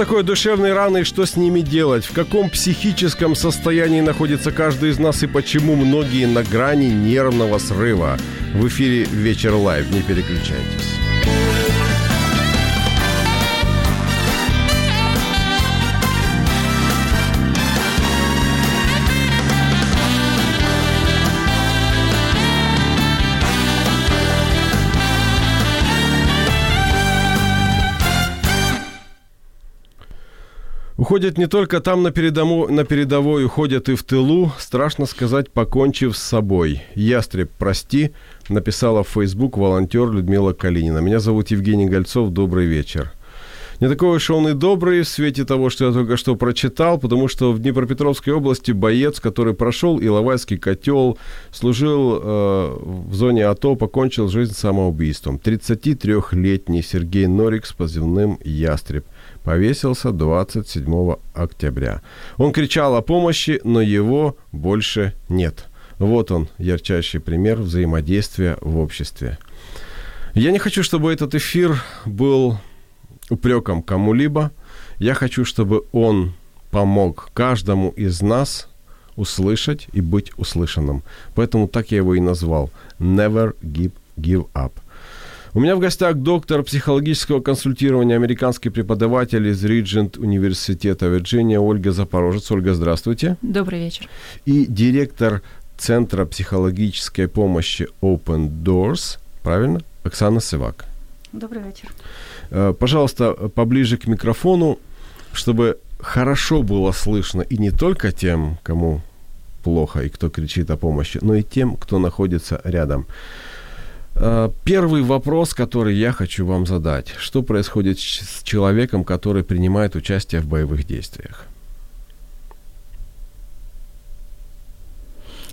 такое душевные раны и что с ними делать? В каком психическом состоянии находится каждый из нас и почему многие на грани нервного срыва? В эфире «Вечер Live». Не переключайтесь. Уходят не только там на, передому, на передовой, уходят и в тылу, страшно сказать, покончив с собой. «Ястреб, прости», написала в Facebook волонтер Людмила Калинина. Меня зовут Евгений Гольцов, добрый вечер. Не такой уж он и добрый в свете того, что я только что прочитал, потому что в Днепропетровской области боец, который прошел Иловайский котел, служил э, в зоне АТО, покончил жизнь самоубийством. 33-летний Сергей Норик с позывным «Ястреб» повесился 27 октября. Он кричал о помощи, но его больше нет. Вот он, ярчайший пример взаимодействия в обществе. Я не хочу, чтобы этот эфир был упреком кому-либо. Я хочу, чтобы он помог каждому из нас услышать и быть услышанным. Поэтому так я его и назвал. Never give, give up. У меня в гостях доктор психологического консультирования, американский преподаватель из Риджент университета Вирджиния Ольга Запорожец. Ольга, здравствуйте. Добрый вечер. И директор Центра психологической помощи Open Doors, правильно? Оксана Сывак. Добрый вечер. Э, пожалуйста, поближе к микрофону, чтобы хорошо было слышно и не только тем, кому плохо и кто кричит о помощи, но и тем, кто находится рядом. Э, первый вопрос, который я хочу вам задать. Что происходит с человеком, который принимает участие в боевых действиях?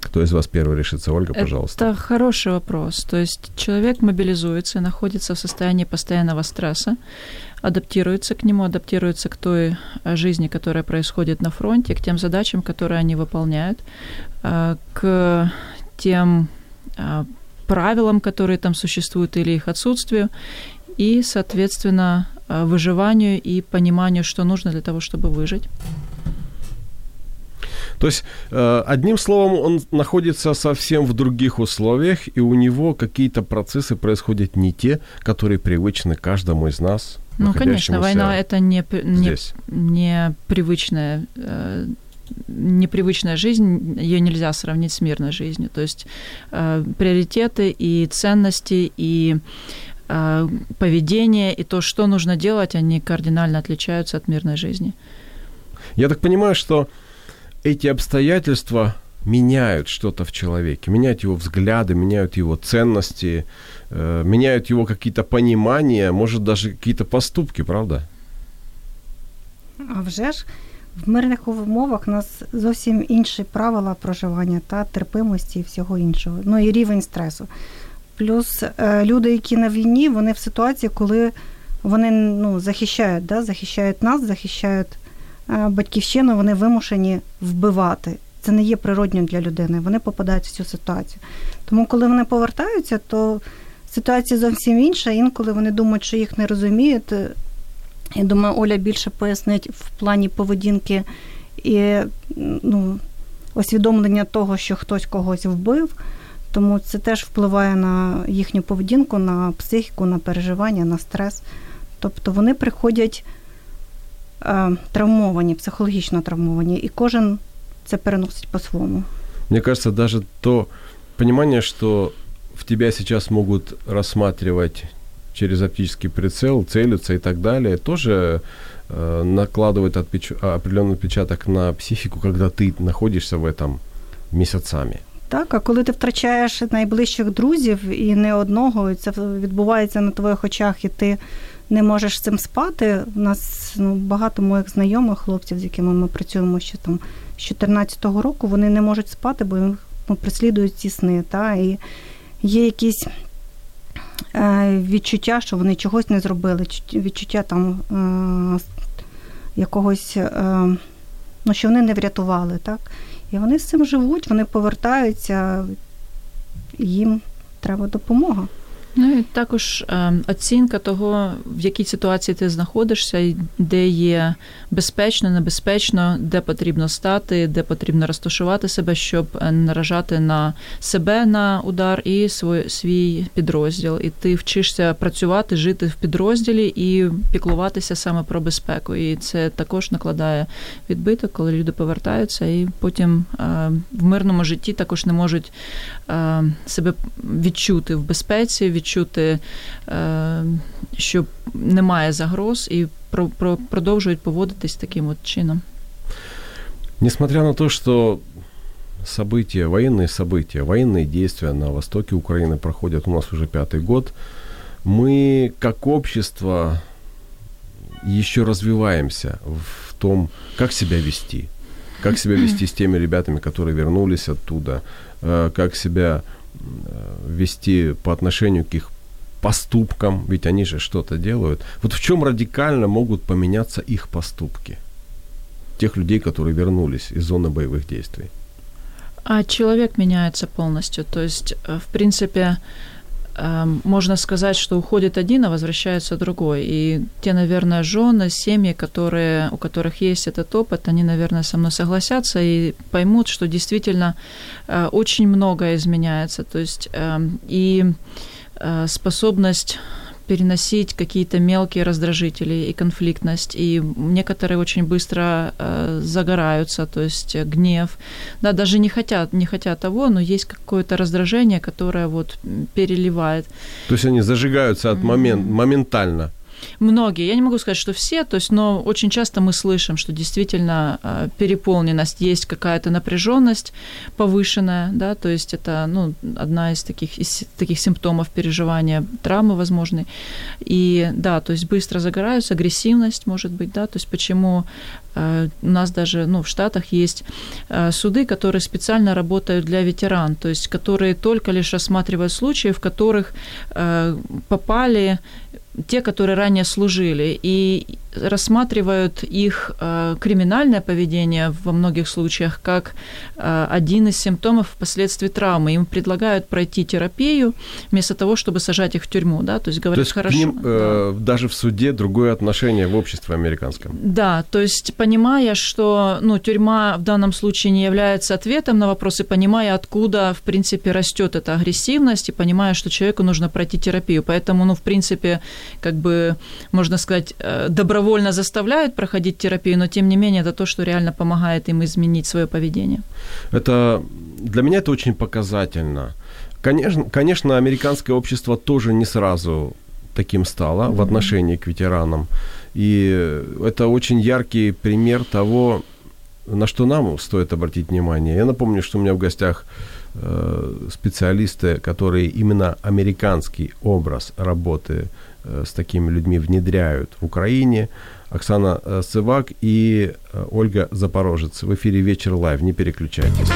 Кто из вас первый решится? Ольга, пожалуйста. Это хороший вопрос. То есть человек мобилизуется, находится в состоянии постоянного стресса, адаптируется к нему, адаптируется к той э, жизни, которая происходит на фронте, к тем задачам, которые они выполняют, э, к тем правилам, которые там существуют или их отсутствию, и, соответственно, выживанию и пониманию, что нужно для того, чтобы выжить. То есть, одним словом, он находится совсем в других условиях, и у него какие-то процессы происходят не те, которые привычны каждому из нас. Ну, конечно, война это не, не, не привычная непривычная жизнь, ее нельзя сравнить с мирной жизнью. То есть э, приоритеты и ценности, и э, поведение, и то, что нужно делать, они кардинально отличаются от мирной жизни. Я так понимаю, что эти обстоятельства меняют что-то в человеке, меняют его взгляды, меняют его ценности, э, меняют его какие-то понимания, может даже какие-то поступки, правда? А вже ж в мирних умовах у нас зовсім інші правила проживання та терпимості і всього іншого. Ну і рівень стресу. Плюс е, люди, які на війні, вони в ситуації, коли вони ну, захищають, да, захищають нас, захищають е, батьківщину, вони вимушені вбивати. Це не є природньо для людини. Вони попадають в цю ситуацію. Тому, коли вони повертаються, то ситуація зовсім інша. Інколи вони думають, що їх не розуміють. Я думаю, Оля більше пояснить в плані поведінки і ну, усвідомлення того, що хтось когось вбив. Тому це теж впливає на їхню поведінку, на психіку, на переживання, на стрес. Тобто вони приходять е, травмовані, психологічно травмовані, і кожен це переносить по-своєму. Мне кажется, даже то понимание, что в тебя сейчас могут рассматривать через оптический прицел, целиться и так далее, тоже э, накладывает отпеч... определенный отпечаток на психику, когда ты находишься в этом місяцями. Так, а коли ти втрачаєш найближчих друзів і не одного, і це відбувається на твоїх очах, і ти не можеш з цим спати. У нас ну, багато моїх знайомих хлопців, з якими ми працюємо ще там з 14-го року, вони не можуть спати, бо їх ну, преслідують ці сни. Та? І є якісь е, відчуття, що вони чогось не зробили, відчуття там е, якогось, е, ну, що вони не врятували. Так? І вони з цим живуть, вони повертаються, їм треба допомога. Ну і також е, оцінка того, в якій ситуації ти знаходишся, де є безпечно, небезпечно, де потрібно стати, де потрібно розташувати себе, щоб е, наражати на себе на удар і свій, свій підрозділ. І ти вчишся працювати, жити в підрозділі і піклуватися саме про безпеку. І це також накладає відбиток, коли люди повертаються, і потім е, в мирному житті також не можуть себе відчути в безпеці. відчути, що немає загроз, і продовжують поводитись таким от чином. Несмотря на то, что события, военные события, военные действия на востоке Украины проходят у нас уже пятый год, мы как общество еще развиваемся в том, как себя вести, как себя вести с теми ребятами, которые вернулись оттуда, как себя вести по отношению к их поступкам, ведь они же что-то делают. Вот в чем радикально могут поменяться их поступки? Тех людей, которые вернулись из зоны боевых действий. А человек меняется полностью. То есть, э, в принципе, можно сказать, что уходит один, а возвращается другой. И те, наверное, жены, семьи, которые, у которых есть этот опыт, они, наверное, со мной согласятся и поймут, что действительно э, очень многое изменяется. То есть эм, и Э, способность переносить какие-то мелкие раздражители и конфликтность, и некоторые очень быстро э, загораются, то есть гнев, да, даже не хотят, не хотят того, но есть какое-то раздражение, которое вот переливает. То есть они зажигаются от момент, моментально. Многие, я не могу сказать, что все, то есть, но очень часто мы слышим, что действительно э, переполненность, есть какая-то напряженность повышенная, да, то есть это, ну, одна из таких, из таких симптомов переживания травмы возможной. И да, то есть быстро загораются, агрессивность может быть, да, то есть почему э, у нас даже ну, в Штатах есть э, суды, которые специально работают для ветеран, то есть которые только лишь рассматривают случаи, в которых попали те, которые ранее служили, и рассматривают их э, криминальное поведение во многих случаях как э, один из симптомов впоследствии травмы. Им предлагают пройти терапию вместо того, чтобы сажать их в тюрьму, да, то есть говорят, то есть хорошо. К ним, э, да. даже в суде другое отношение в обществе американском. Да, то есть понимая, что ну, тюрьма в данном случае не является ответом на вопросы, понимая, откуда, в принципе, растет эта агрессивность, и понимая, что человеку нужно пройти терапию. Поэтому, ну, в принципе, как бы, можно сказать, э, добровольно заставляют проходить терапию, но тем не менее это то, что реально помогает им изменить свое поведение. Это для меня это очень показательно. Конечно, конечно, американское общество тоже не сразу таким стало mm-hmm. в отношении к ветеранам. И это очень яркий пример того, на что нам стоит обратить внимание. Я напомню, что у меня в гостях э, специалисты, которые именно американский образ работы с такими людьми внедряют в Украине. Оксана э, Сывак и э, Ольга Запорожец. В эфире «Вечер Live». Не переключайтесь.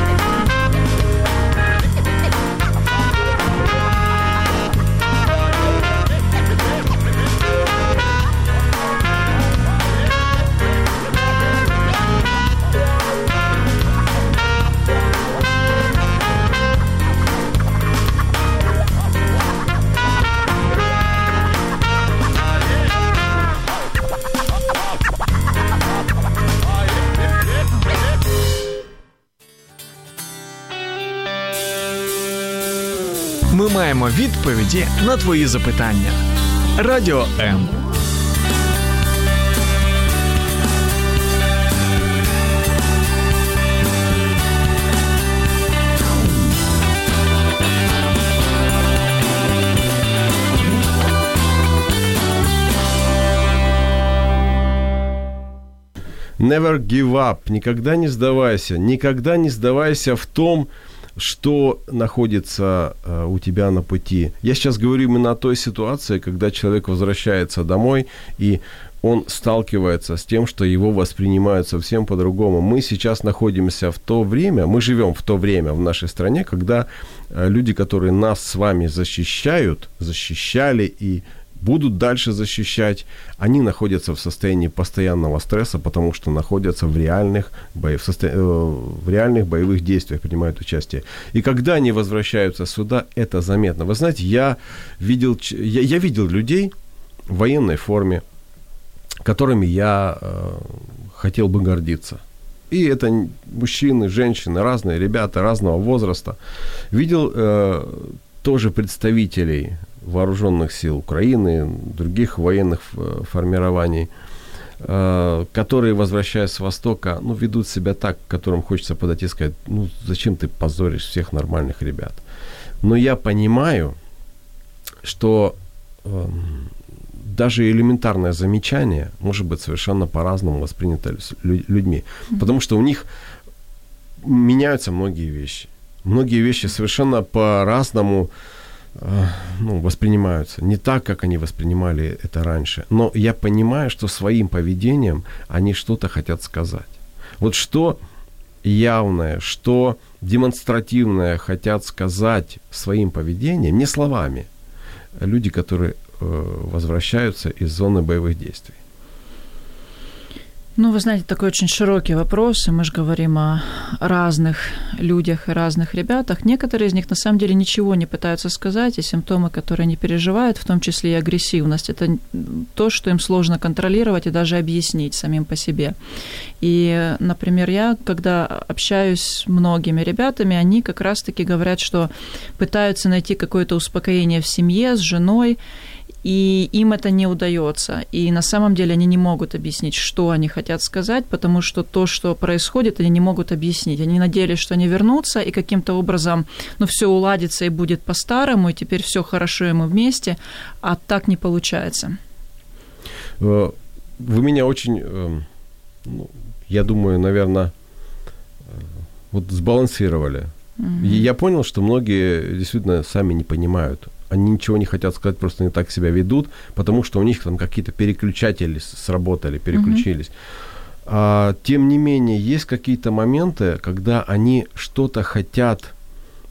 шукаємо відповіді на твої запитання. Радіо М. Never give up, никогда не сдавайся, никогда не сдавайся в том, что находится э, у тебя на пути. Я сейчас говорю именно о той ситуации, когда человек возвращается домой и он сталкивается с тем, что его воспринимают совсем по-другому. Мы сейчас находимся в то время, мы живем в то время в нашей стране, когда э, люди, которые нас с вами защищают, защищали и будут дальше защищать, они находятся в состоянии постоянного стресса, потому что находятся в реальных, бо... в, состо... Э, в реальных боевых действиях, принимают участие. И когда они возвращаются сюда, это заметно. Вы знаете, я видел, я, я видел людей в военной форме, которыми я э, хотел бы гордиться. И это мужчины, женщины, разные ребята разного возраста. Видел э, тоже представителей вооруженных сил Украины, других военных э, формирований, э, которые, возвращаясь с Востока, ну, ведут себя так, которым хочется подойти и сказать, ну, зачем ты позоришь всех нормальных ребят. Но я понимаю, что э, даже элементарное замечание может быть совершенно по-разному воспринято людьми, потому что у них меняются многие вещи. Многие вещи совершенно по-разному э, ну, воспринимаются. Не так, как они воспринимали это раньше. Но я понимаю, что своим поведением они что-то хотят сказать. Вот что явное, что демонстративное хотят сказать своим поведением, не словами, люди, которые Э, возвращаются из зоны боевых действий? Ну, вы знаете, такой очень широкий вопрос, и мы же говорим о разных людях и разных ребятах. Некоторые из них на самом деле ничего не пытаются сказать, и симптомы, которые они переживают, в том числе и агрессивность, это то, что им сложно контролировать и даже объяснить самим по себе. И, например, я, когда общаюсь с многими ребятами, они как раз-таки говорят, что пытаются найти какое-то успокоение в семье, с женой, и им это не удается. И на самом деле они не могут объяснить, что они хотят сказать, потому что то, что происходит, они не могут объяснить. Они надеялись, что они вернутся и каким-то образом, ну, все уладится и будет по-старому, и теперь все хорошо, и мы вместе, а так не получается. Э, вы меня очень, э, ну, я думаю, наверное, э, вот сбалансировали. Mm-hmm. Я понял, что многие действительно сами не понимают, они ничего не хотят сказать, просто не так себя ведут, потому что у них там какие-то переключатели сработали, переключились. Mm-hmm. А, тем не менее, есть какие-то моменты, когда они что-то хотят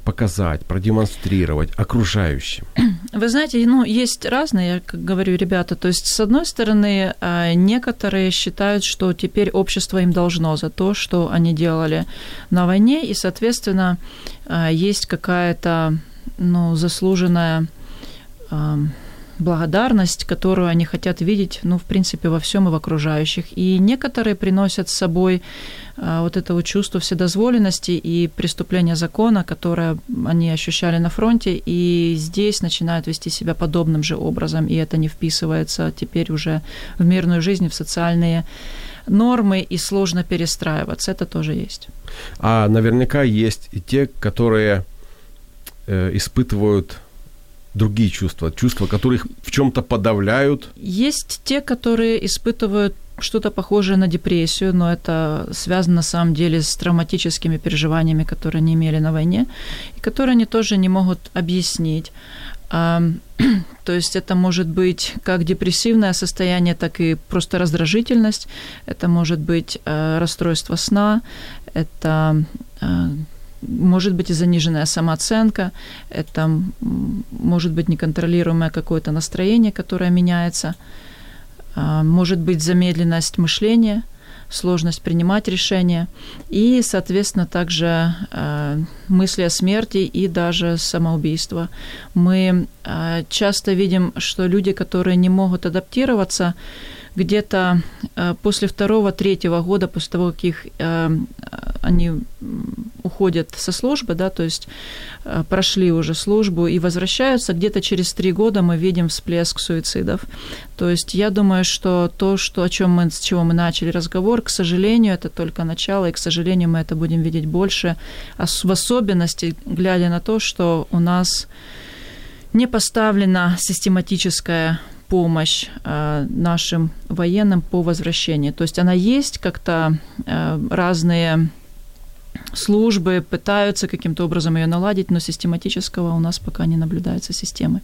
показать, продемонстрировать окружающим? Вы знаете, ну, есть разные, я как говорю, ребята. То есть, с одной стороны, а, некоторые считают, что теперь общество им должно за то, что они делали на войне, и, соответственно, а, есть какая-то ну, заслуженная э, благодарность, которую они хотят видеть, ну, в принципе, во всем и в окружающих. И некоторые приносят с собой э, вот это вот чувство вседозволенности и преступления закона, которое они ощущали на фронте, и здесь начинают вести себя подобным же образом, и это не вписывается теперь уже в мирную жизнь, в социальные нормы, и сложно перестраиваться. Это тоже есть. А наверняка есть и те, которые испытывают другие чувства, чувства, которые их в чем-то подавляют? Есть те, которые испытывают что-то похожее на депрессию, но это связано на самом деле с травматическими переживаниями, которые они имели на войне, и которые они тоже не могут объяснить. То есть это может быть как депрессивное состояние, так и просто раздражительность, это может быть э, расстройство сна, это э, может быть и заниженная самооценка, это может быть неконтролируемое какое-то настроение, которое меняется, а, может быть замедленность мышления, сложность принимать решения и, соответственно, также а, мысли о смерти и даже самоубийство. Мы а, часто видим, что люди, которые не могут адаптироваться, где-то э, после второго, третьего года, после того, как их, э, они уходят со службы, да, то есть э, прошли уже службу и возвращаются, где-то через три года мы видим всплеск суицидов. То есть я думаю, что то, что, о чем мы, с чего мы начали разговор, к сожалению, это только начало, и, к сожалению, мы это будем видеть больше, в особенности, глядя на то, что у нас не поставлена систематическая помощь нашим военным по возвращении. То есть она есть как-то разные службы пытаются каким-то образом ее наладить, но систематического у нас пока не наблюдается системы.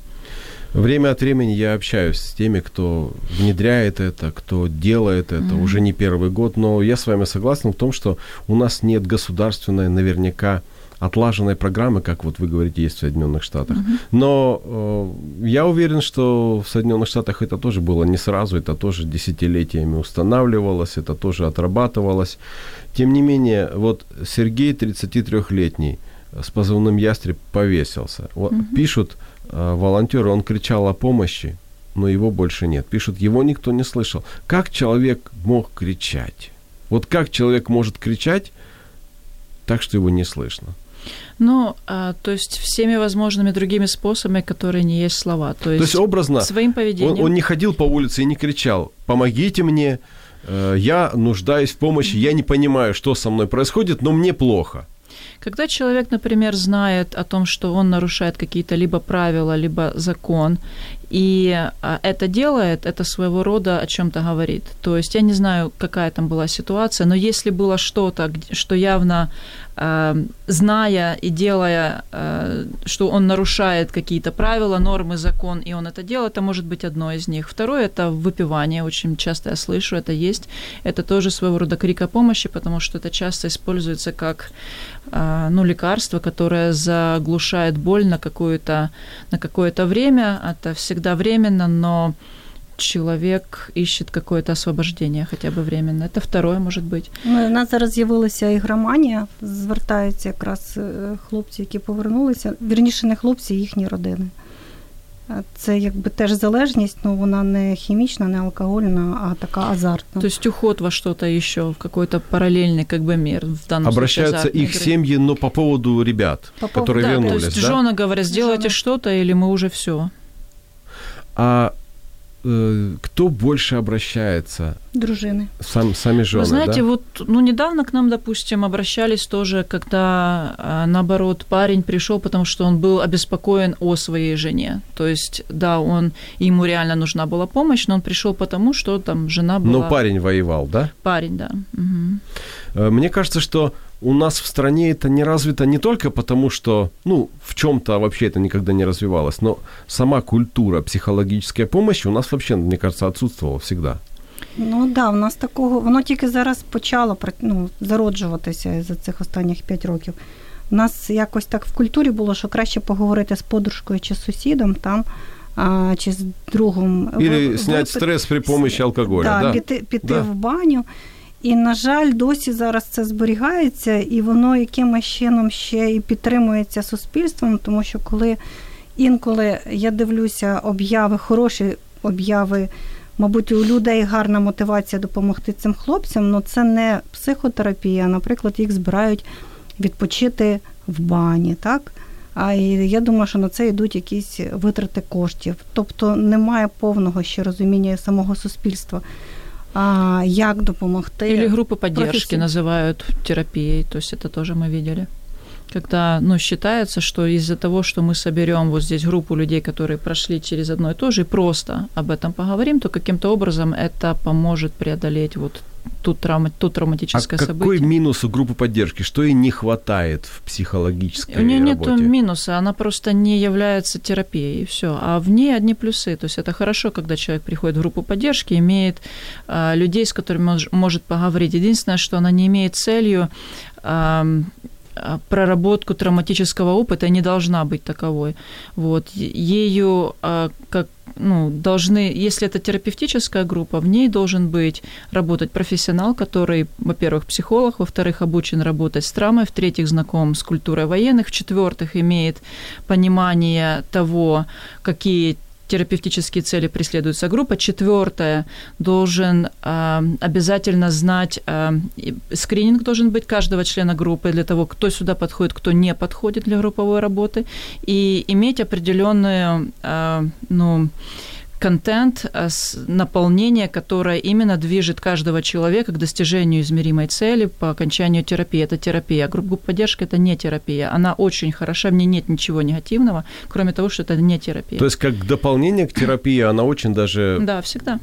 Время от времени я общаюсь с теми, кто внедряет это, кто делает это mm-hmm. уже не первый год, но я с вами согласен в том, что у нас нет государственной наверняка отлаженной программы, как вот вы говорите, есть в Соединенных Штатах. Mm-hmm. Но э, я уверен, что в Соединенных Штатах это тоже было не сразу, это тоже десятилетиями устанавливалось, это тоже отрабатывалось. Тем не менее, вот Сергей, 33-летний, с позывным «Ястреб» повесился. Mm-hmm. Пишут э, волонтеры, он кричал о помощи, но его больше нет. Пишут, его никто не слышал. Как человек мог кричать? Вот как человек может кричать так, что его не слышно? Ну, а, то есть всеми возможными другими способами, которые не есть слова. То есть, то есть образно своим поведением. Он, он не ходил по улице и не кричал «помогите мне», э, «я нуждаюсь в помощи», «я не понимаю, что со мной происходит, но мне плохо». Когда человек, например, знает о том, что он нарушает какие-то либо правила, либо закон, и а, это делает, это своего рода о чем-то говорит. То есть я не знаю, какая там была ситуация, но если было что-то, что явно э, зная и делая, э, что он нарушает какие-то правила, нормы, закон, и он это делает, это может быть одно из них. Второе – это выпивание, очень часто я слышу, это есть. Это тоже своего рода крик о помощи, потому что это часто используется как ну, лекарство, которое заглушает боль на, какое-то, на какое-то время. Это всегда временно, но человек ищет какое-то освобождение, хотя бы временно. Это второе, может быть. Ну, у нас зараз з'явилася ігроманія, звертаються якраз хлопці, які повернулися. Вірніше, не хлопці, їхні родини. Це якби теж залежність, но вона не хімічна, не алкогольна, а така азартна. То есть уход во что-то еще, в какой-то параллельный как бы мир в данном Обращаются случае. их семьи, но по поводу ребят, по которые да, вернулись, то есть да? жены говорят, сделайте жены. что-то, или мы уже все. А Э, кто больше обращается? Дружины. Сам, сами жены, Вы знаете, да? вот, ну, недавно к нам, допустим, обращались тоже, когда, а, наоборот, парень пришел, потому что он был обеспокоен о своей жене. То есть, да, он, ему реально нужна была помощь, но он пришел потому, что там жена была... Но парень воевал, да? Парень, да. Угу. Мне кажется, что у нас в стране это не развито не только потому, что, ну, в чем-то вообще это никогда не развивалось, но сама культура психологической помощи у нас вообще, мне кажется, отсутствовала всегда. Ну да, в нас такого, воно тільки зараз почало ну, зароджуватися за цих останніх 5 років. У нас якось так в культурі було, що краще поговорити з подружкою чи з сусідом там, а, чи з другом. Или зняти стрес при допомозі алкоголя. Да, да? Піти, піти да. в баню. І, на жаль, досі зараз це зберігається, і воно якимось чином ще і підтримується суспільством, тому що коли інколи я дивлюся обяви, хороші обяви, мабуть, у людей гарна мотивація допомогти цим хлопцям, але це не психотерапія, наприклад, їх збирають відпочити в бані. так? А я думаю, що на це йдуть якісь витрати коштів. Тобто немає повного ще розуміння самого суспільства як допомогти. Или группы поддержки профессии. называют терапией, то есть это тоже мы видели. Когда ну, считается, что из-за того, что мы соберем вот здесь группу людей, которые прошли через одно и то же, и просто об этом поговорим, то каким-то образом это поможет преодолеть вот тут, травма, тут травматическое а событие. какой минус у группы поддержки? Что ей не хватает в психологической У нее работе? нет минуса, она просто не является терапией, и все. А в ней одни плюсы. То есть это хорошо, когда человек приходит в группу поддержки, имеет а, людей, с которыми он может поговорить. Единственное, что она не имеет целью а, проработку травматического опыта не должна быть таковой. Вот. Ею а, как ну, должны, если это терапевтическая группа, в ней должен быть работать профессионал, который, во-первых, психолог, во-вторых, обучен работать с травмой, в-третьих, знаком с культурой военных, в-четвертых, имеет понимание того, какие терапевтические цели преследуется группа. Четвертое, должен э, обязательно знать, э, скрининг должен быть каждого члена группы для того, кто сюда подходит, кто не подходит для групповой работы, и иметь определенную, э, ну, контент, наполнение, которое именно движет каждого человека к достижению измеримой цели по окончанию терапии. Это терапия. Группа поддержки – это не терапия. Она очень хороша, в ней нет ничего негативного, кроме того, что это не терапия. То есть как дополнение к терапии она очень даже... Да, всегда.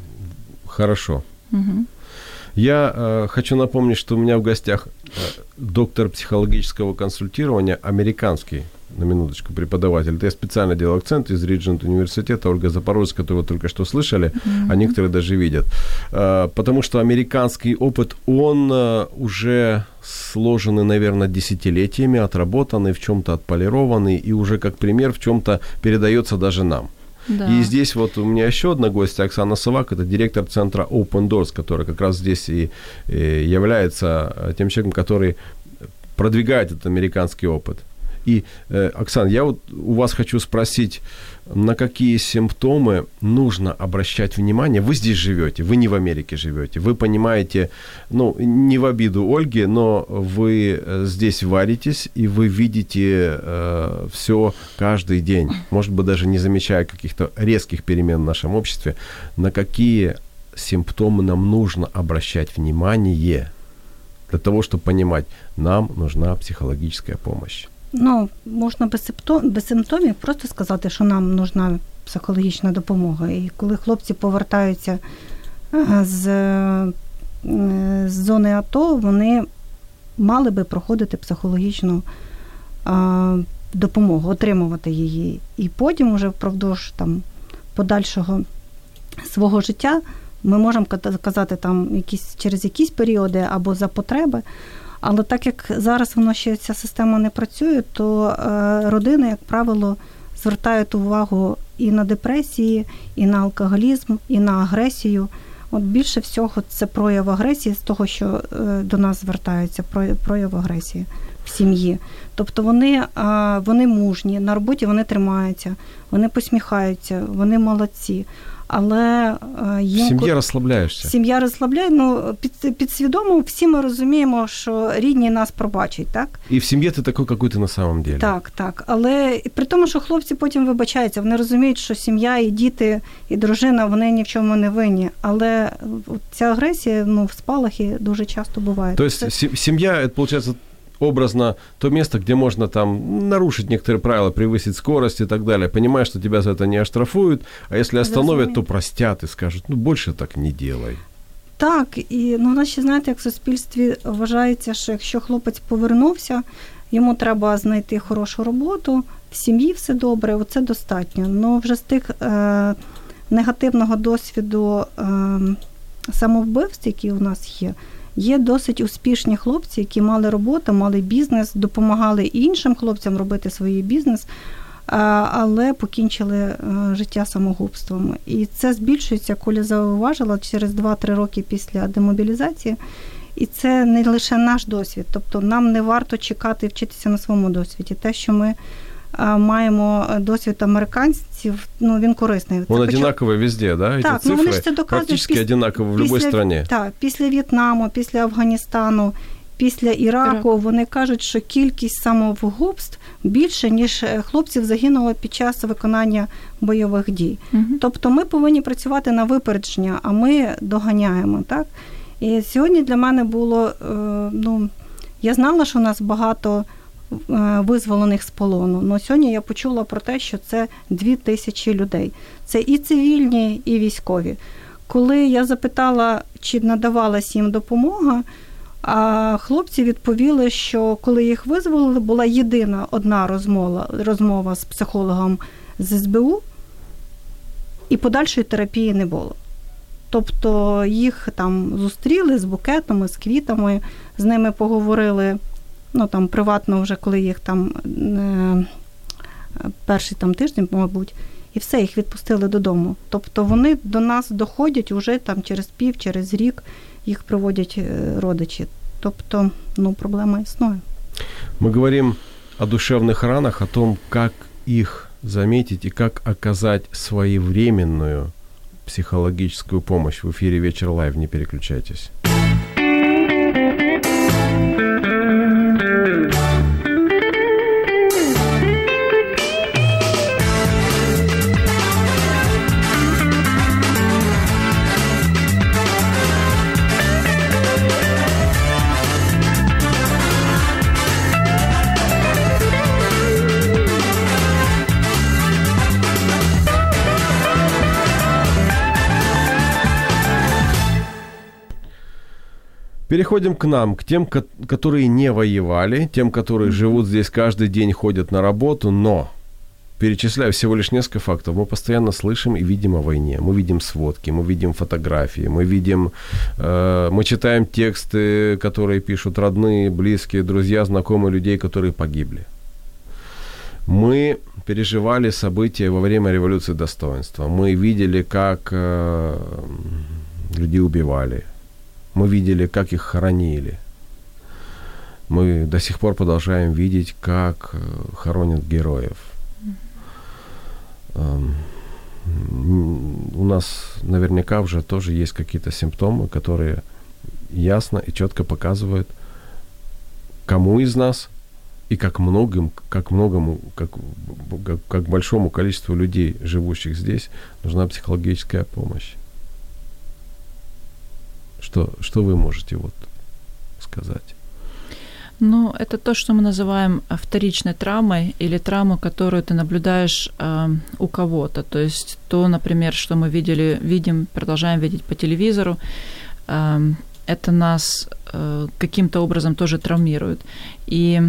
Хорошо. Угу. Я э, хочу напомнить, что у меня в гостях э, доктор психологического консультирования, американский, на минуточку, преподаватель. Это я специально делал акцент из Риджент университета, Ольга Запорожец, которую вы только что слышали, mm-hmm. а некоторые даже видят. Э, потому что американский опыт, он э, уже сложенный, наверное, десятилетиями, отработанный, в чем-то отполированный, и уже как пример в чем-то передается даже нам. Да. И здесь вот у меня еще одна гостья, Оксана Савак, это директор центра Open Doors, который как раз здесь и, и является тем человеком, который продвигает этот американский опыт. И, э, Оксан, я вот у вас хочу спросить, на какие симптомы нужно обращать внимание? Вы здесь живете, вы не в Америке живете, вы понимаете, ну, не в обиду Ольги, но вы э, здесь варитесь, и вы видите э, все каждый день, может быть, даже не замечая каких-то резких перемен в нашем обществе. На какие симптомы нам нужно обращать внимание для того, чтобы понимать, нам нужна психологическая помощь? Ну, можна без симптом, без симптомів просто сказати, що нам нужна психологічна допомога. І коли хлопці повертаються з, з зони АТО, вони мали би проходити психологічну а, допомогу, отримувати її. І потім, уже впродовж там, подальшого свого життя, ми можемо казати там якісь через якісь періоди або за потреби. Але так як зараз воно ще ця система не працює, то е, родини, як правило, звертають увагу і на депресії, і на алкоголізм, і на агресію. От більше всього це прояв агресії з того, що е, до нас звертаються, прояв агресії в сім'ї. Тобто вони вони мужні, на роботі вони тримаються, вони посміхаються, вони молодці але е, їм... Сім'я розслабляєшся. Сім'я розслабляє, ну під, підсвідомо всі ми розуміємо, що рідні нас пробачать, так? І в сім'ї ти такий, який ти на самом деле. Так, так. Але при тому, що хлопці потім вибачаються, вони розуміють, що сім'я і діти, і дружина вони ні в чому не винні. Але ця агресія ну, в спалахі дуже часто буває. Тобто Це... сім'я, це, виходить, образно то место, где можно там нарушить некоторые правила, превысить скорость и так далее. Понимаешь, что тебя за это не оштрафуют, а если остановят, то простят и скажут, ну більше так не делай. Так, і ну, наші, знаєте, як в суспільстві вважається, що якщо хлопець повернувся, йому треба знайти хорошу роботу, в сім'ї все добре, оце достатньо. Ну вже з тих е, негативного досвіду е, самовбивств, які у нас є, Є досить успішні хлопці, які мали роботу, мали бізнес, допомагали іншим хлопцям робити свій бізнес, але покінчили е, життя самогубством. І це збільшується, коли зауважила через 2-3 роки після демобілізації. І це не лише наш досвід, тобто нам не варто чекати вчитися на своєму досвіді. Те, що ми маємо досвід американців, ну він корисний. Он одинаковий везде, да? Так, ну вони ж це доказують. Практично одинаково в будь-якій країні. Так, після В'єтнаму, після Афганістану, після Іраку Ірак. вони кажуть, що кількість самовгубств більше, ніж е, хлопців загинуло під час виконання бойових дій. Угу. Тобто ми повинні працювати на випередження, а ми доганяємо. так? І сьогодні для мене було, е, ну, я знала, що у нас багато Е, визволених з полону. Но сьогодні я почула про те, що це дві тисячі людей. Це і цивільні, і військові. Коли я запитала, чи надавалась їм допомога, а хлопці відповіли, що коли їх визволили, була єдина одна розмова розмова з психологом з СБУ, і подальшої терапії не було. Тобто їх там зустріли з букетами, з квітами, з ними поговорили ну там приватно, вже коли їх там е, перший там тиждень, мабуть, і все, їх відпустили додому. Тобто вони до нас доходять уже там через пів, через рік їх приводять е, родичі. Тобто, ну, проблема існує. Мы говорим о душевных ранах, о том, как их заметить и как оказать своевременную психологическую помощь. В эфире «Вечер лайв». Не переключайтесь. Переходим к нам, к тем, которые не воевали, тем, которые живут здесь каждый день, ходят на работу, но перечисляю всего лишь несколько фактов. Мы постоянно слышим и видим о войне. Мы видим сводки, мы видим фотографии, мы видим, э, мы читаем тексты, которые пишут родные, близкие, друзья, знакомые людей, которые погибли. Мы переживали события во время революции достоинства. Мы видели, как э, людей убивали. Мы видели, как их хоронили. Мы до сих пор продолжаем видеть, как э, хоронят героев у нас наверняка уже тоже есть какие-то симптомы, которые ясно и четко показывают, кому из нас и как многим, как многому, как, как, как большому количеству людей, живущих здесь, нужна психологическая помощь. Что, что вы можете вот сказать? Ну, это то, что мы называем вторичной травмой или травму, которую ты наблюдаешь э, у кого-то. То есть то, например, что мы видели, видим, продолжаем видеть по телевизору, э, это нас э, каким-то образом тоже травмирует. И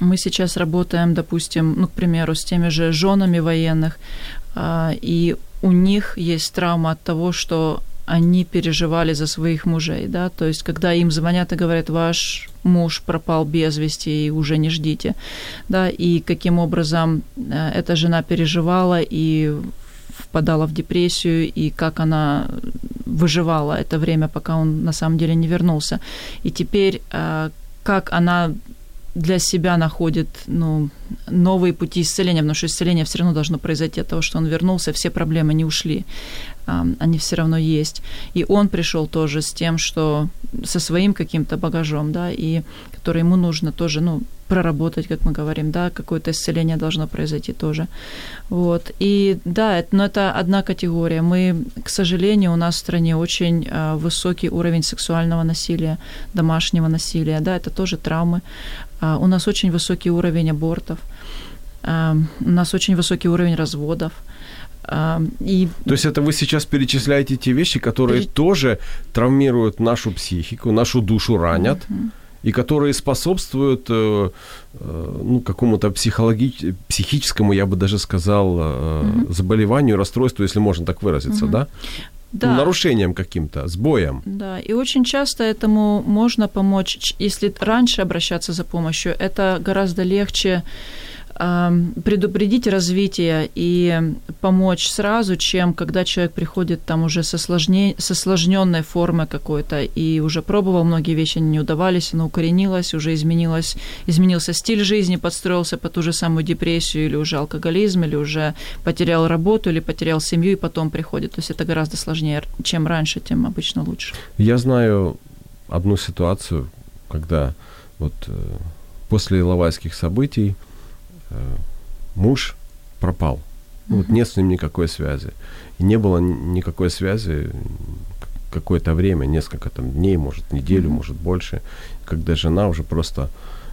мы сейчас работаем, допустим, ну, к примеру, с теми же женами военных, э, и у них есть травма от того, что они переживали за своих мужей, да, то есть когда им звонят и говорят, ваш муж пропал без вести и уже не ждите, да, и каким образом э, эта жена переживала и впадала в депрессию, и как она выживала это время, пока он на самом деле не вернулся. И теперь э, как она для себя находит ну, новые пути исцеления, потому что исцеление все равно должно произойти от того, что он вернулся, все проблемы не ушли, они все равно есть. И он пришел тоже с тем, что со своим каким-то багажом, да, и который ему нужно тоже, ну, проработать, как мы говорим, да, какое-то исцеление должно произойти тоже. Вот. И да, это, но это одна категория. Мы, к сожалению, у нас в стране очень а, высокий уровень сексуального насилия, домашнего насилия, да, это тоже травмы. А, у нас очень высокий уровень абортов, а, у нас очень высокий уровень разводов. И... То есть это вы сейчас перечисляете те вещи, которые Переч... тоже травмируют нашу психику, нашу душу ранят. Uh-huh и которые способствуют э, э, ну, какому-то психологи- психическому, я бы даже сказал, угу. заболеванию, расстройству, если можно так выразиться, угу. да? Да. Нарушением каким-то, сбоем. Да, и очень часто этому можно помочь, если раньше обращаться за помощью, это гораздо легче предупредить развитие и помочь сразу, чем когда человек приходит там уже со, сложней, со сложненной формой какой-то и уже пробовал, многие вещи не удавались, она укоренилась, уже изменилась, изменился стиль жизни, подстроился под ту же самую депрессию или уже алкоголизм, или уже потерял работу, или потерял семью и потом приходит. То есть это гораздо сложнее. Чем раньше, тем обычно лучше. Я знаю одну ситуацию, когда вот э, после лавайских событий муж пропал. Ну, вот нет с ним никакой связи. И не было никакой связи какое-то время, несколько там дней, может, неделю, может, больше, когда жена уже просто...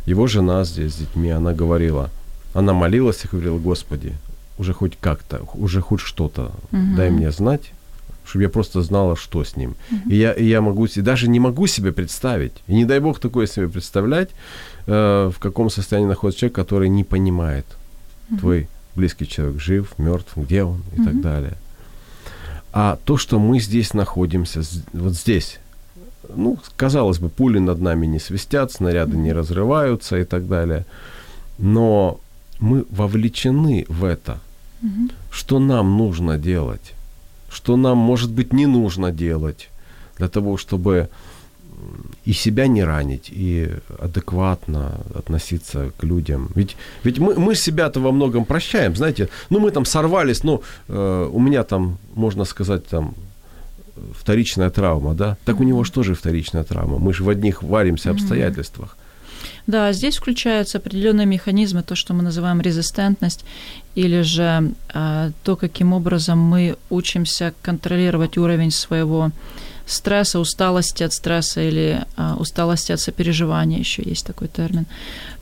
Его жена здесь с детьми, она говорила, она молилась и говорила, Господи, уже хоть как-то, уже хоть что-то, uh дай мне знать, чтобы я просто знала, что с ним. uh И, я, и я могу, даже не могу себе представить, и не дай Бог такое себе представлять, Э, в каком состоянии находится человек, который не понимает, mm-hmm. твой близкий человек жив, мертв, где он и mm-hmm. так далее. А то, что мы здесь находимся, вот здесь, ну, казалось бы, пули над нами не свистят, снаряды не разрываются и так далее, но мы вовлечены в это. Mm-hmm. Что нам нужно делать? Что нам, может быть, не нужно делать для того, чтобы и себя не ранить, и адекватно относиться к людям. Ведь, ведь мы, мы себя-то во многом прощаем, знаете, ну мы там сорвались, ну э, у меня там, можно сказать, там вторичная травма, да? Так у него же тоже вторичная травма. Мы же в одних варимся обстоятельствах. Да, здесь включаются определенные механизмы, то, что мы называем резистентность, или же э, то, каким образом мы учимся контролировать уровень своего стресса, усталости от стресса или а, усталости от сопереживания, еще есть такой термин.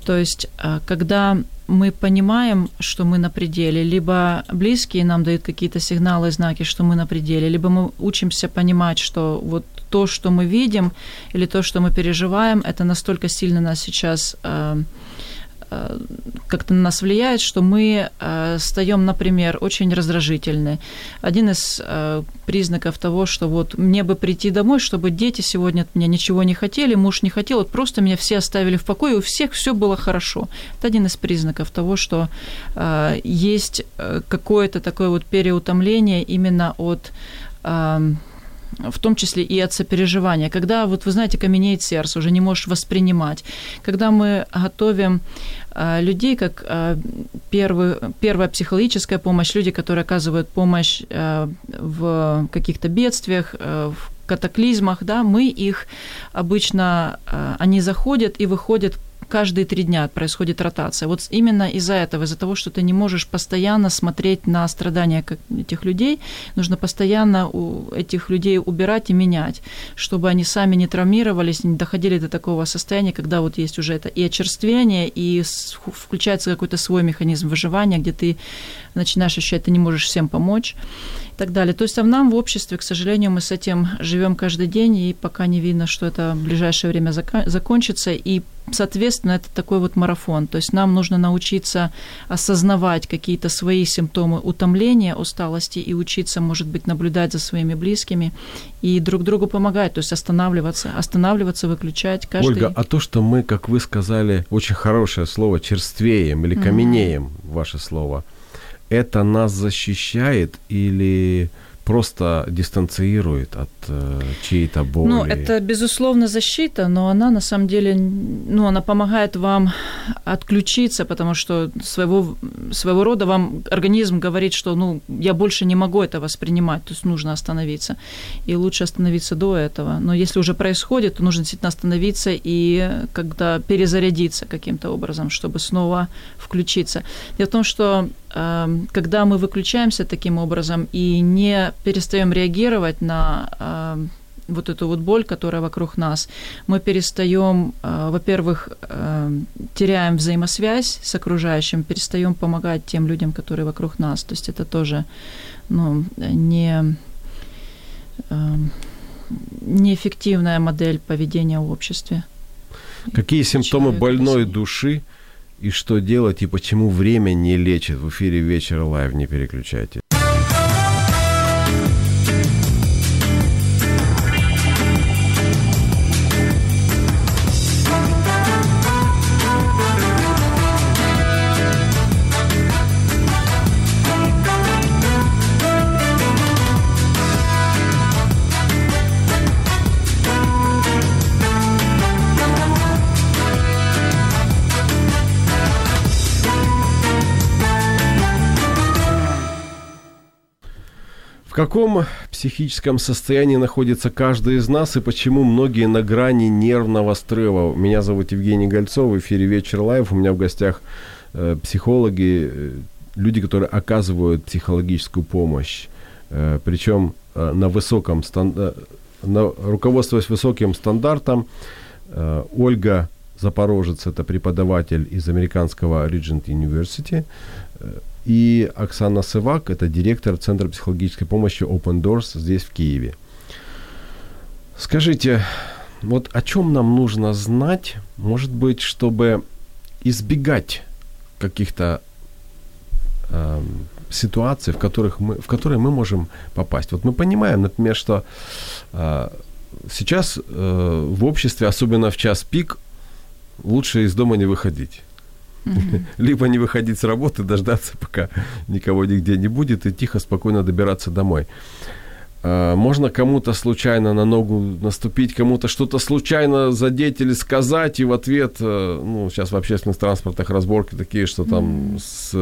То есть, а, когда мы понимаем, что мы на пределе, либо близкие нам дают какие-то сигналы, знаки, что мы на пределе, либо мы учимся понимать, что вот то, что мы видим или то, что мы переживаем, это настолько сильно нас сейчас Э, как-то на нас влияет, что мы э, стаем, например, очень раздражительны. Один из э, признаков того, что вот мне бы прийти домой, чтобы дети сегодня от меня ничего не хотели, муж не хотел, вот просто меня все оставили в покое, у всех все было хорошо. Это один из признаков того, что есть какое-то такое вот переутомление именно от в том числе и от сопереживания. Когда, вот вы знаете, каменеет сердце, уже не можешь воспринимать. Когда мы готовим э, людей как э, первый, первая психологическая помощь, люди, которые оказывают помощь э, в каких-то бедствиях, в катаклизмах, да, мы их обычно, они заходят и выходят каждые три дня происходит ротация. Вот именно из-за этого, из-за того, что ты не можешь постоянно смотреть на страдания этих людей, нужно постоянно у этих людей убирать и менять, чтобы они сами не травмировались, не доходили до такого состояния, когда вот есть уже это и очерствение, и включается какой-то свой механизм выживания, где ты начинаешь ощущать, ты не можешь всем помочь и так далее. То есть а нам в обществе, к сожалению, мы с этим живем каждый день, и пока не видно, что это в ближайшее время закончится, и соответственно, это такой вот марафон. То есть нам нужно научиться осознавать какие-то свои симптомы утомления, усталости и учиться, может быть, наблюдать за своими близкими и друг другу помогать, то есть останавливаться, останавливаться, выключать каждый... Ольга, а то, что мы, как вы сказали, очень хорошее слово, черствеем или каменеем, mm-hmm. ваше слово, это нас защищает или просто дистанцирует от э, чьей-то боли. Ну, это, безусловно, защита, но она на самом деле, ну, она помогает вам отключиться, потому что своего, своего рода вам организм говорит, что, ну, я больше не могу это воспринимать, то есть нужно остановиться. И лучше остановиться до этого. Но если уже происходит, то нужно действительно остановиться и когда перезарядиться каким-то образом, чтобы снова включиться. Дело в том, что когда мы выключаемся таким образом и не перестаем реагировать на эм, вот эту вот боль, которая вокруг нас, мы перестаем, э, во-первых, эм, теряем взаимосвязь с окружающим, перестаем помогать тем людям, которые вокруг нас. То есть это тоже ну, неэффективная модель поведения в обществе. Какие симптомы больной души и что делать, и почему время не лечит. В эфире «Вечер Live», не переключайте. Каком психическом состоянии находится каждый из нас и почему многие на грани нервного срыва? Меня зовут Евгений Гольцов, в эфире «Вечер Live». У меня в гостях э, психологи, э, люди, которые оказывают психологическую помощь. Э, причем э, на высоком, стан, э, на, руководствуясь высоким стандартом, э, Ольга Запорожец – это преподаватель из американского Regent University, и Оксана Сывак, это директор Центра психологической помощи Open Doors здесь, в Киеве. Скажите, вот о чем нам нужно знать, может быть, чтобы избегать каких-то э, ситуаций, в, которых мы, в которые мы можем попасть. Вот мы понимаем, например, что э, сейчас э, в обществе, особенно в час пик, лучше из дома не выходить. Либо не выходить с работы, дождаться, пока никого нигде не будет, и тихо, спокойно добираться домой. А, можно кому-то случайно на ногу наступить, кому-то что-то случайно задеть или сказать, и в ответ, э, ну, сейчас в общественных транспортах разборки такие, что там с,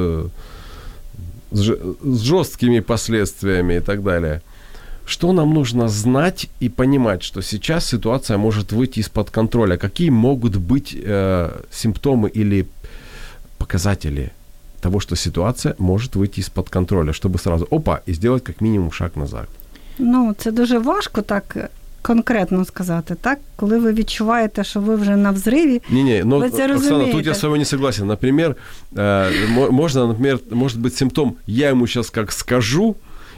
с жесткими последствиями и так далее. Что нам нужно знать и понимать, что сейчас ситуация может выйти из-под контроля? Какие могут быть э, симптомы или показатели того, что ситуация может выйти из-под контроля, чтобы сразу опа і сделать як мінімум шаг назад. Ну, це дуже важко так конкретно сказати, так? Коли ви відчуваєте, що ви вже на взриві. Ні, ні, ну, ви це Оксана, тут я с вами не согласен. Например, э, можно, например, может быть симптом, я ему сейчас как скажу,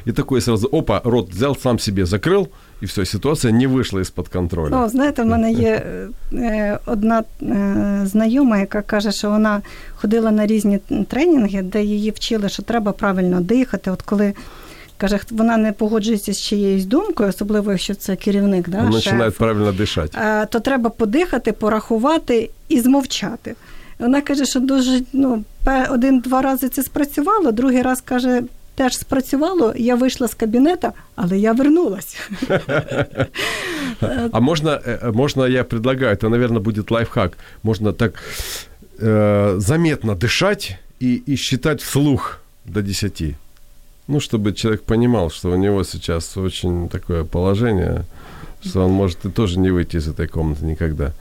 и такой сразу, опа, рот взял, сам себе закрыл, і все, ситуація не вийшла із-під контролю. О, знаєте, в мене є е, одна е, знайома, яка каже, що вона ходила на різні тренінги, де її вчили, що треба правильно дихати. От коли каже, вона не погоджується з чиєюсь думкою, особливо якщо це керівник, да, починає правильно дишати. Е, то треба подихати, порахувати і змовчати. Вона каже, що дуже ну, один-два рази це спрацювало, другий раз каже, теж спрацювало, я вийшла з кабінета, але я вернулась. А можно, можно я предлагаю, это, наверное, будет лайфхак, можно так э, заметно дышать и, и считать вслух до 10. Ну, чтобы человек понимал, что у него сейчас очень такое положение, что он может и тоже не выйти из этой комнаты никогда.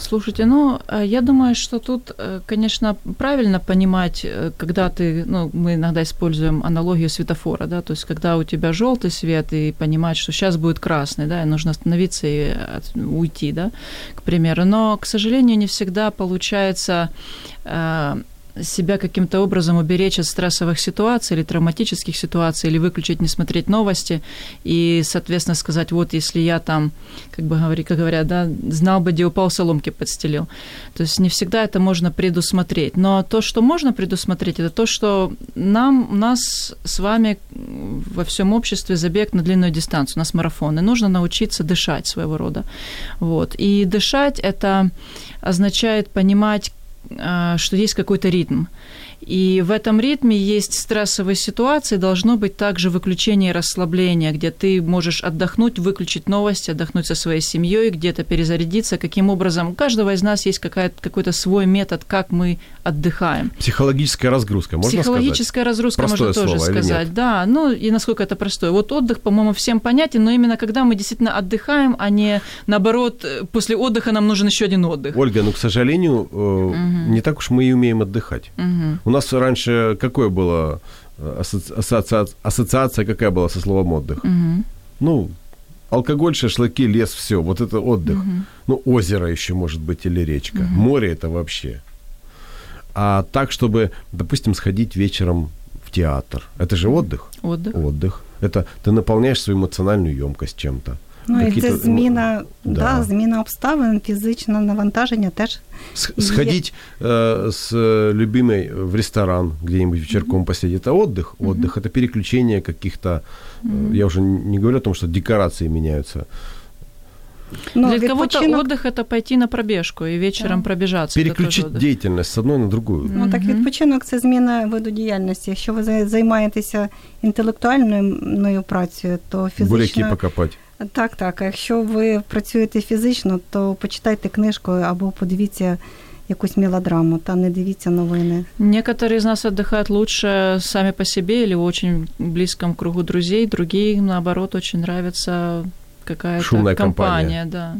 Слушайте, ну, э, я думаю, что тут, э, конечно, правильно понимать, э, когда ты, ну, мы иногда используем аналогию светофора, да, то есть когда у тебя желтый свет и понимать, что сейчас будет красный, да, и нужно остановиться и уйти, да, к примеру. Но, к сожалению, не всегда получается себя каким-то образом уберечь от стрессовых ситуаций или травматических ситуаций, или выключить, не смотреть новости, и, соответственно, сказать, вот если я там, как бы говори, как говорят, да, знал бы, где упал, соломки подстелил. То есть не всегда это можно предусмотреть. Но то, что можно предусмотреть, это то, что нам, у нас с вами во всем обществе забег на длинную дистанцию, у нас марафон, и нужно научиться дышать своего рода. Вот. И дышать это означает понимать, что есть какой-то ритм. И в этом ритме есть стрессовые ситуации, должно быть также выключение и расслабление, где ты можешь отдохнуть, выключить новости, отдохнуть со своей семьей, где-то перезарядиться. Каким образом? У каждого из нас есть какой-то свой метод, как мы отдыхаем. Психологическая разгрузка, можно Психологическая сказать? разгрузка, Простое можно тоже сказать. Да, ну и насколько это простое. Вот отдых, по-моему, всем понятен, но именно когда мы действительно отдыхаем, а не наоборот, после отдыха нам нужен еще один отдых. Ольга, ну, к сожалению, угу. не так уж мы и умеем отдыхать. Угу. У нас раньше какое было э, ассоциация, ассоциация какая была со словом отдых? Угу. Ну, алкоголь, шашлыки, лес, все, вот это отдых. Угу. Ну, озеро еще может быть или речка. Угу. Море это вообще. А так, чтобы, допустим, сходить вечером в театр, это же отдых. Отдых. Отдых. Это ты наполняешь свою эмоциональную емкость чем-то. Ну, і це зміна, да. Да, зміна обставин, фізичне навантаження теж. Сходить э, с любимой в ресторан где-нибудь вечерком mm-hmm. посидеть, это отдых. Mm-hmm. Отдых это переключение каких-то. Mm-hmm. Я уже не говорю о том, что декорации меняются. Но Для кого-то отдых это пойти на пробежку и вечером да. пробежаться. Переключить деятельность з одної на другу. Ну так відпочинок це зміна виду діяльності. Якщо ви займаєтеся інтелектуальною працею, то фізично... Буряки покопати. Так, так. А якщо ви працюєте фізично, то почитайте книжку або подивіться якусь мелодраму, та не дивіться новини. Некоторые из нас отдыхают лучше сами по себе или в очень близком кругу друзей, другие, наоборот, очень нравится какая-то Шумная компания. компания да.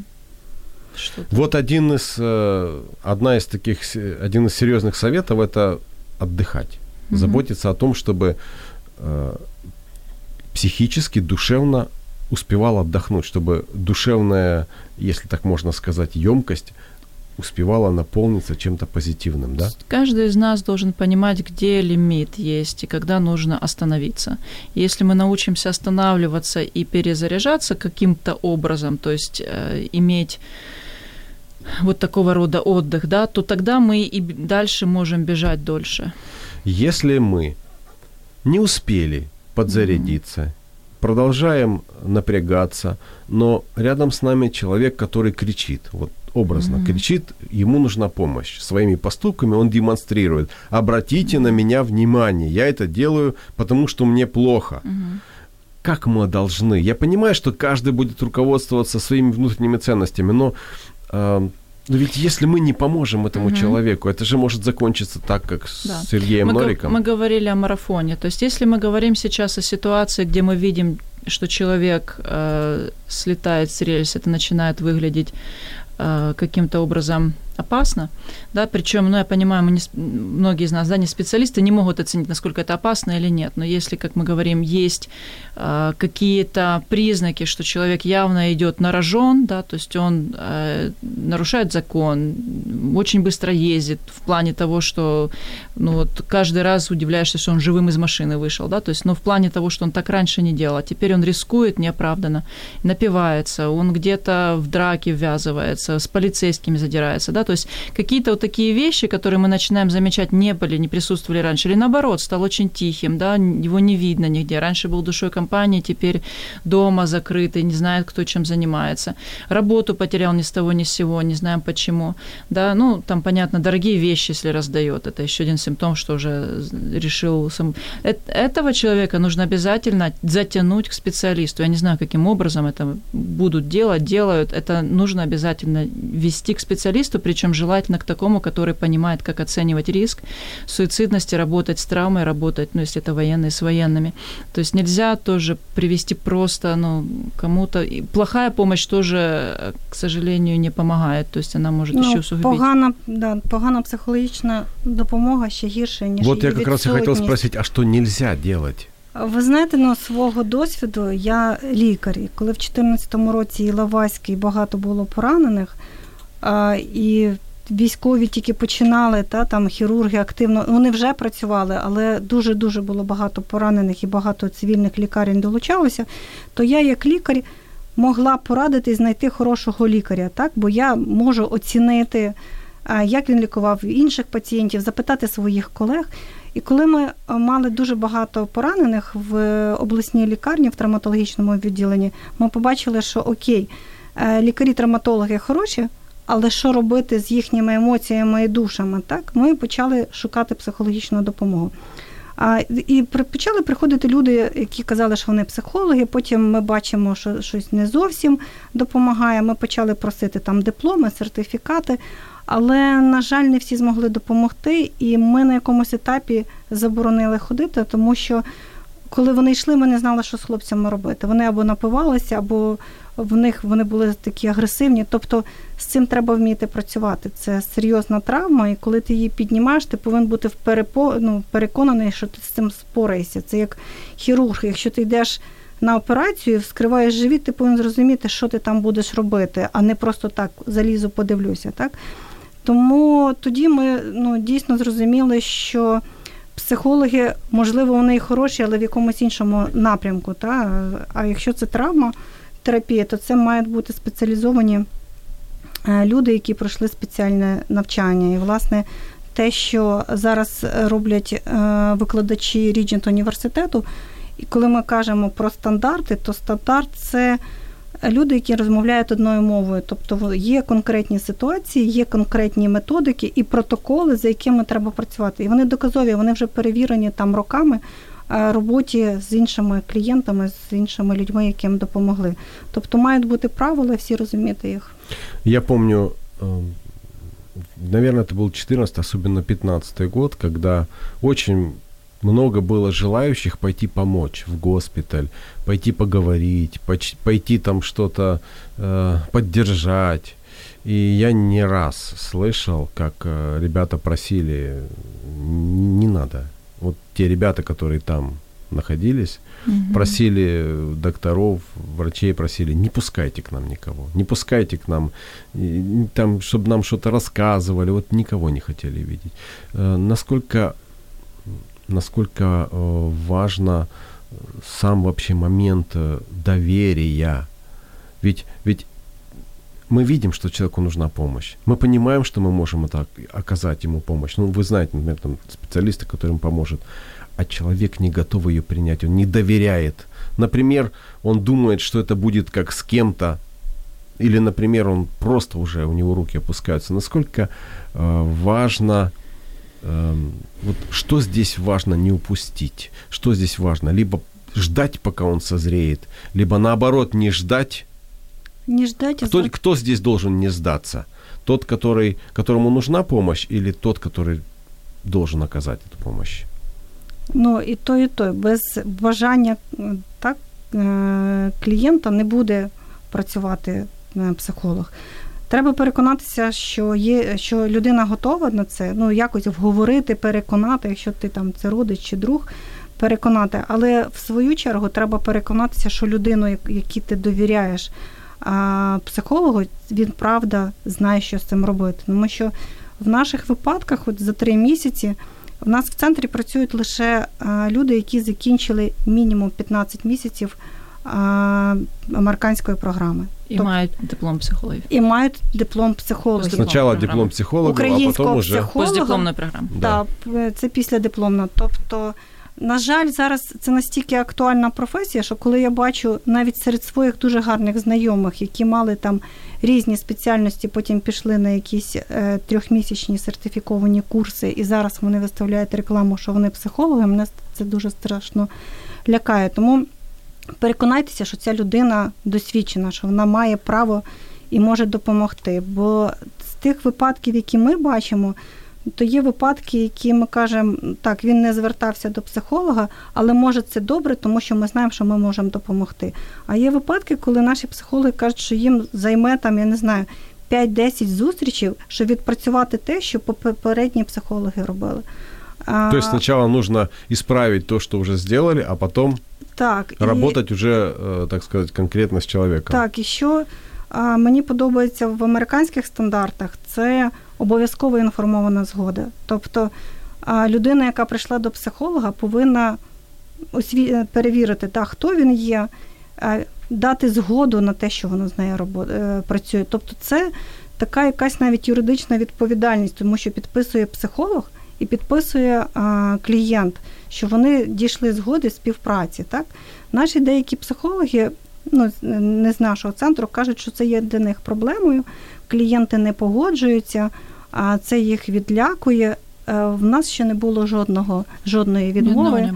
Что-то. Вот один из, э, одна из таких, один из серьезных советов – это отдыхать, угу. заботиться о том, чтобы э, психически, душевно успевал отдохнуть, чтобы душевная, если так можно сказать, емкость успевала наполниться чем-то позитивным, да? Каждый из нас должен понимать, где лимит есть и когда нужно остановиться. если мы научимся останавливаться и перезаряжаться каким-то образом, то есть э, иметь вот такого рода отдых, да, то тогда мы и дальше можем бежать дольше. Если мы не успели подзарядиться, mm-hmm продолжаем напрягаться, но рядом с нами человек, который кричит, вот образно mm-hmm. кричит, ему нужна помощь. Своими поступками он демонстрирует. Обратите на меня внимание, я это делаю, потому что мне плохо. Mm-hmm. Как мы должны? Я понимаю, что каждый будет руководствоваться своими внутренними ценностями, но э, но ведь если мы не поможем этому угу. человеку, это же может закончиться так, как да. с Сергеем мы Нориком. мы говорили о марафоне. То есть если мы говорим сейчас о ситуации, где мы видим, что человек э, слетает с рельс, это начинает выглядеть э, каким-то образом опасно, да, причем, ну, я понимаю, мы не, многие из нас, да, не специалисты, не могут оценить, насколько это опасно или нет, но если, как мы говорим, есть э, какие-то признаки, что человек явно идет на рожон, да, то есть он э, нарушает закон, очень быстро ездит в плане того, что, ну, вот каждый раз удивляешься, что он живым из машины вышел, да, то есть, ну, в плане того, что он так раньше не делал, а теперь он рискует неоправданно, напивается, он где-то в драке ввязывается, с полицейскими задирается, да, то есть какие-то вот такие вещи, которые мы начинаем замечать, не были, не присутствовали раньше, или наоборот, стал очень тихим, да, его не видно нигде. Раньше был душой компании, теперь дома закрытый, не знает, кто чем занимается. Работу потерял ни с того, ни с сего, не знаем почему. Да, ну, там, понятно, дорогие вещи, если раздает. Это еще один симптом, что уже решил сам... Этого человека нужно обязательно затянуть к специалисту. Я не знаю, каким образом это будут делать, делают. Это нужно обязательно вести к специалисту, причем желательно к такому, который понимает, как оценивать риск суицидности, работать с травмой, работать, ну, если это военные, с военными. То есть нельзя тоже привести просто, ну, кому-то... И плохая помощь тоже, к сожалению, не помогает, то есть она может ну, ще усугубити. Погана, да, погана психологічна допомога ще гірше, ніж Вот її я как раз и хотел відсутність. спросить, а что нельзя делать? Ви знаєте, ну, свого досвіду я лікар, і коли в 2014 році Іловайській багато було поранених, а, і військові тільки починали, та, там хірурги активно, вони вже працювали, але дуже-дуже було багато поранених і багато цивільних лікарень долучалося, то я як лікар могла порадити і знайти хорошого лікаря, так? бо я можу оцінити, як він лікував інших пацієнтів, запитати своїх колег. І коли ми мали дуже багато поранених в обласній лікарні в травматологічному відділенні, ми побачили, що окей, е, лікарі-травматологи хороші, але що робити з їхніми емоціями і душами? Так, ми почали шукати психологічну допомогу. А, і почали приходити люди, які казали, що вони психологи. Потім ми бачимо, що щось не зовсім допомагає. Ми почали просити там дипломи, сертифікати. Але, на жаль, не всі змогли допомогти, і ми на якомусь етапі заборонили ходити, тому що коли вони йшли, ми не знали, що з хлопцями робити. Вони або напивалися, або в них вони були такі агресивні. Тобто з цим треба вміти працювати. Це серйозна травма, і коли ти її піднімаєш, ти повинен бути вперепо, ну, переконаний, що ти з цим спораєшся. Це як хірург. Якщо ти йдеш на операцію, вскриваєш живіт, ти повинен зрозуміти, що ти там будеш робити, а не просто так залізу, подивлюся. Так? Тому тоді ми ну, дійсно зрозуміли, що психологи, можливо, вони і хороші, але в якомусь іншому напрямку. Та? А якщо це травма, терапія, то це мають бути спеціалізовані е, люди, які пройшли спеціальне навчання. І, власне, те, що зараз роблять е, викладачі Ріджент університету, і коли ми кажемо про стандарти, то стандарт це люди, які розмовляють одною мовою. Тобто є конкретні ситуації, є конкретні методики і протоколи, за якими треба працювати. І вони доказові, вони вже перевірені там роками роботі з іншими клієнтами, з іншими людьми, яким допомогли. Тобто мають бути правила, всі розуміти їх. Я помню, э, наверное, это был 14, особенно 15 год, когда очень много было желающих пойти помочь в госпиталь, пойти поговорить, поч- пойти там что-то э, поддержать. И я не раз слышал, как э, ребята просили, не надо. вот те ребята, которые там находились, Мгм. просили докторов, врачей просили, не пускайте к нам никого, не пускайте к нам, там, чтобы нам что-то рассказывали, вот никого не хотели видеть. Э, Насколько, насколько э, важно сам вообще момент э, доверия, ведь, ведь мы видим, что человеку нужна помощь. Мы понимаем, что мы можем это оказать ему помощь. Ну, вы знаете, например, там специалисты, которым поможет. А человек не готов ее принять, он не доверяет. Например, он думает, что это будет как с кем-то, или, например, он просто уже, у него руки опускаются. Насколько э, важно, э, вот что здесь важно не упустить? Что здесь важно? Либо ждать, пока он созреет, либо наоборот не ждать, Не ждать, а кто, за- кто здесь должен не сдаться? Тот, который, которому нужна помощь, или тот, который должен оказать эту помощь? Ну, і то, і то. Без бажання м, так, е, клієнта не буде працювати е, психолог. Треба переконатися, що є, що людина готова на це, ну якось вговорити, переконати, якщо ти там це родич чи друг, переконати. Але в свою чергу треба переконатися, що людину, якій ти довіряєш а, психологу, він правда знає, що з цим робити. Тому що в наших випадках, от за три місяці, в нас в центрі працюють лише люди, які закінчили мінімум 15 місяців американської програми. И Тоб... мають диплом психологів. І мають диплом психологів. Спочатку диплом психолога, а потім уже... психолога. Постдипломна програма. Так, да, це після дипломна. Тобто, на жаль, зараз це настільки актуальна професія, що коли я бачу навіть серед своїх дуже гарних знайомих, які мали там різні спеціальності, потім пішли на якісь е, трьохмісячні сертифіковані курси, і зараз вони виставляють рекламу, що вони психологи, мене це дуже страшно лякає. Тому переконайтеся, що ця людина досвідчена, що вона має право і може допомогти. Бо з тих випадків, які ми бачимо, то є випадки, які ми кажемо, так, він не звертався до психолога, але може це добре, тому що ми знаємо, що ми можемо допомогти. А є випадки, коли наші психологи кажуть, що їм займе там, я не знаю, 5-10 зустрічей, щоб відпрацювати те, що попередні психологи робили. То есть сначала нужно исправить то, что уже сделали, а потом так, работать і, уже, э, так сказать, конкретно з чоловіком. Так, і що мені подобається в американських стандартах, це обов'язково інформована згода. Тобто людина, яка прийшла до психолога, повинна осві... перевірити, так, хто він є, дати згоду на те, що вона з нею. Е, працює. Тобто, це така якась навіть юридична відповідальність, тому що підписує психолог і підписує а, клієнт, що вони дійшли згоди співпраці. Так? Наші деякі психологи, ну не з нашого центру, кажуть, що це є для них проблемою. Клієнти не погоджуються, а це їх відлякує. Е, в нас ще не було жодного жодної відмови.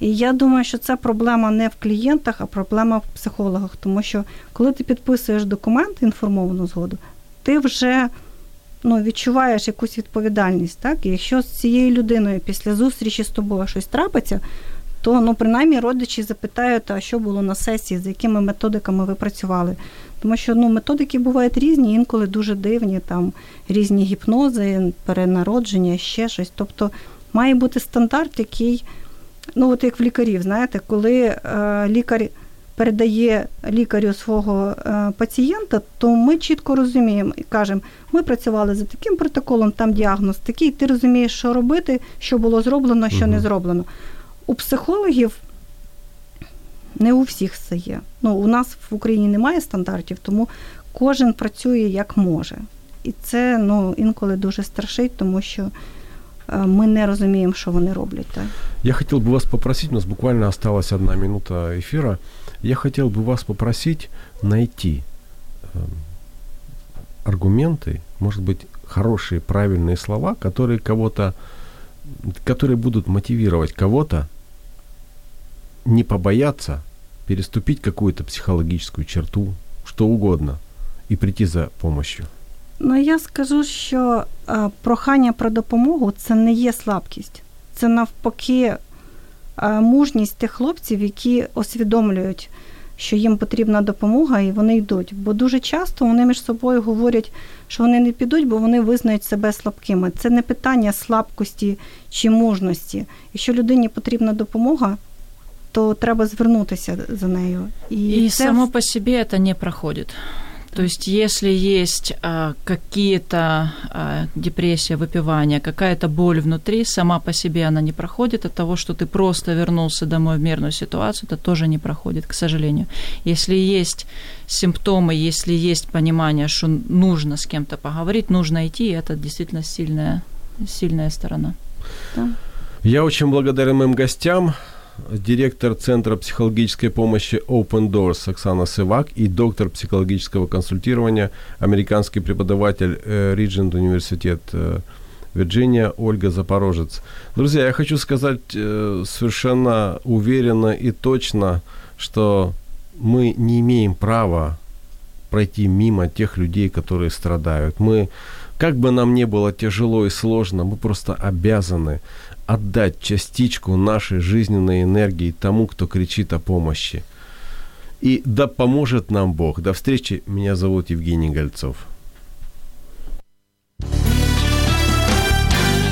І я думаю, що це проблема не в клієнтах, а проблема в психологах. Тому що коли ти підписуєш документ, інформовану згоду, ти вже ну, відчуваєш якусь відповідальність. Так? І якщо з цією людиною після зустрічі з тобою щось трапиться, то ну, принаймні родичі запитають, а що було на сесії, з якими методиками ви працювали. Тому що ну, методики бувають різні, інколи дуже дивні, там різні гіпнози, перенародження, ще щось. Тобто має бути стандарт, який, ну от як в лікарів, знаєте, коли е, лікар передає лікарю свого е, пацієнта, то ми чітко розуміємо і кажемо, ми працювали за таким протоколом, там діагноз такий, ти розумієш, що робити, що було зроблено, що угу. не зроблено. У психологів не у всіх це є. Ну, У нас в Україні немає стандартів, тому кожен працює як може. І це ну, інколи дуже страшить, тому що е, ми не розуміємо, що вони роблять. Так? Я хотів би вас попросити, у нас буквально осталась одна минута ефіру. Я хотел бы вас попросить найти э, аргументы, может быть, хорошие, правильные слова, которые кого-то, которые будут мотивировать кого-то не побояться переступить какую-то психологическую черту, что угодно, и прийти за помощью. Ну, я скажу, що е, прохання про допомогу це не є слабкість. Це навпаки мужність тих хлопців, які усвідомлюють, що їм потрібна допомога, і вони йдуть. Бо дуже часто вони між собою говорять, що вони не підуть, бо вони визнають себе слабкими. Це не питання слабкості чи мужності. Якщо людині потрібна допомога, то треба звернутися за нею. І, і це... само по собі це не проходить. То есть, если есть а, какие-то а, депрессия, выпивание, какая-то боль внутри, сама по себе она не проходит. От того, что ты просто вернулся домой в мирную ситуацию, это тоже не проходит, к сожалению. Если есть симптомы, если есть понимание, что нужно с кем-то поговорить, нужно идти, это действительно сильная, сильная сторона. Да. Я очень благодарен моим гостям директор Центра психологической помощи Open Doors Оксана Сывак и доктор психологического консультирования, американский преподаватель Риджент э, университет э, Вирджиния Ольга Запорожец. Друзья, я хочу сказать э, совершенно уверенно и точно, что мы не имеем права пройти мимо тех людей, которые страдают. Мы, как бы нам ни было тяжело и сложно, мы просто обязаны отдать частичку нашей жизненной энергии тому, кто кричит о помощи. И да поможет нам Бог. До встречи. Меня зовут Евгений Гольцов. thank you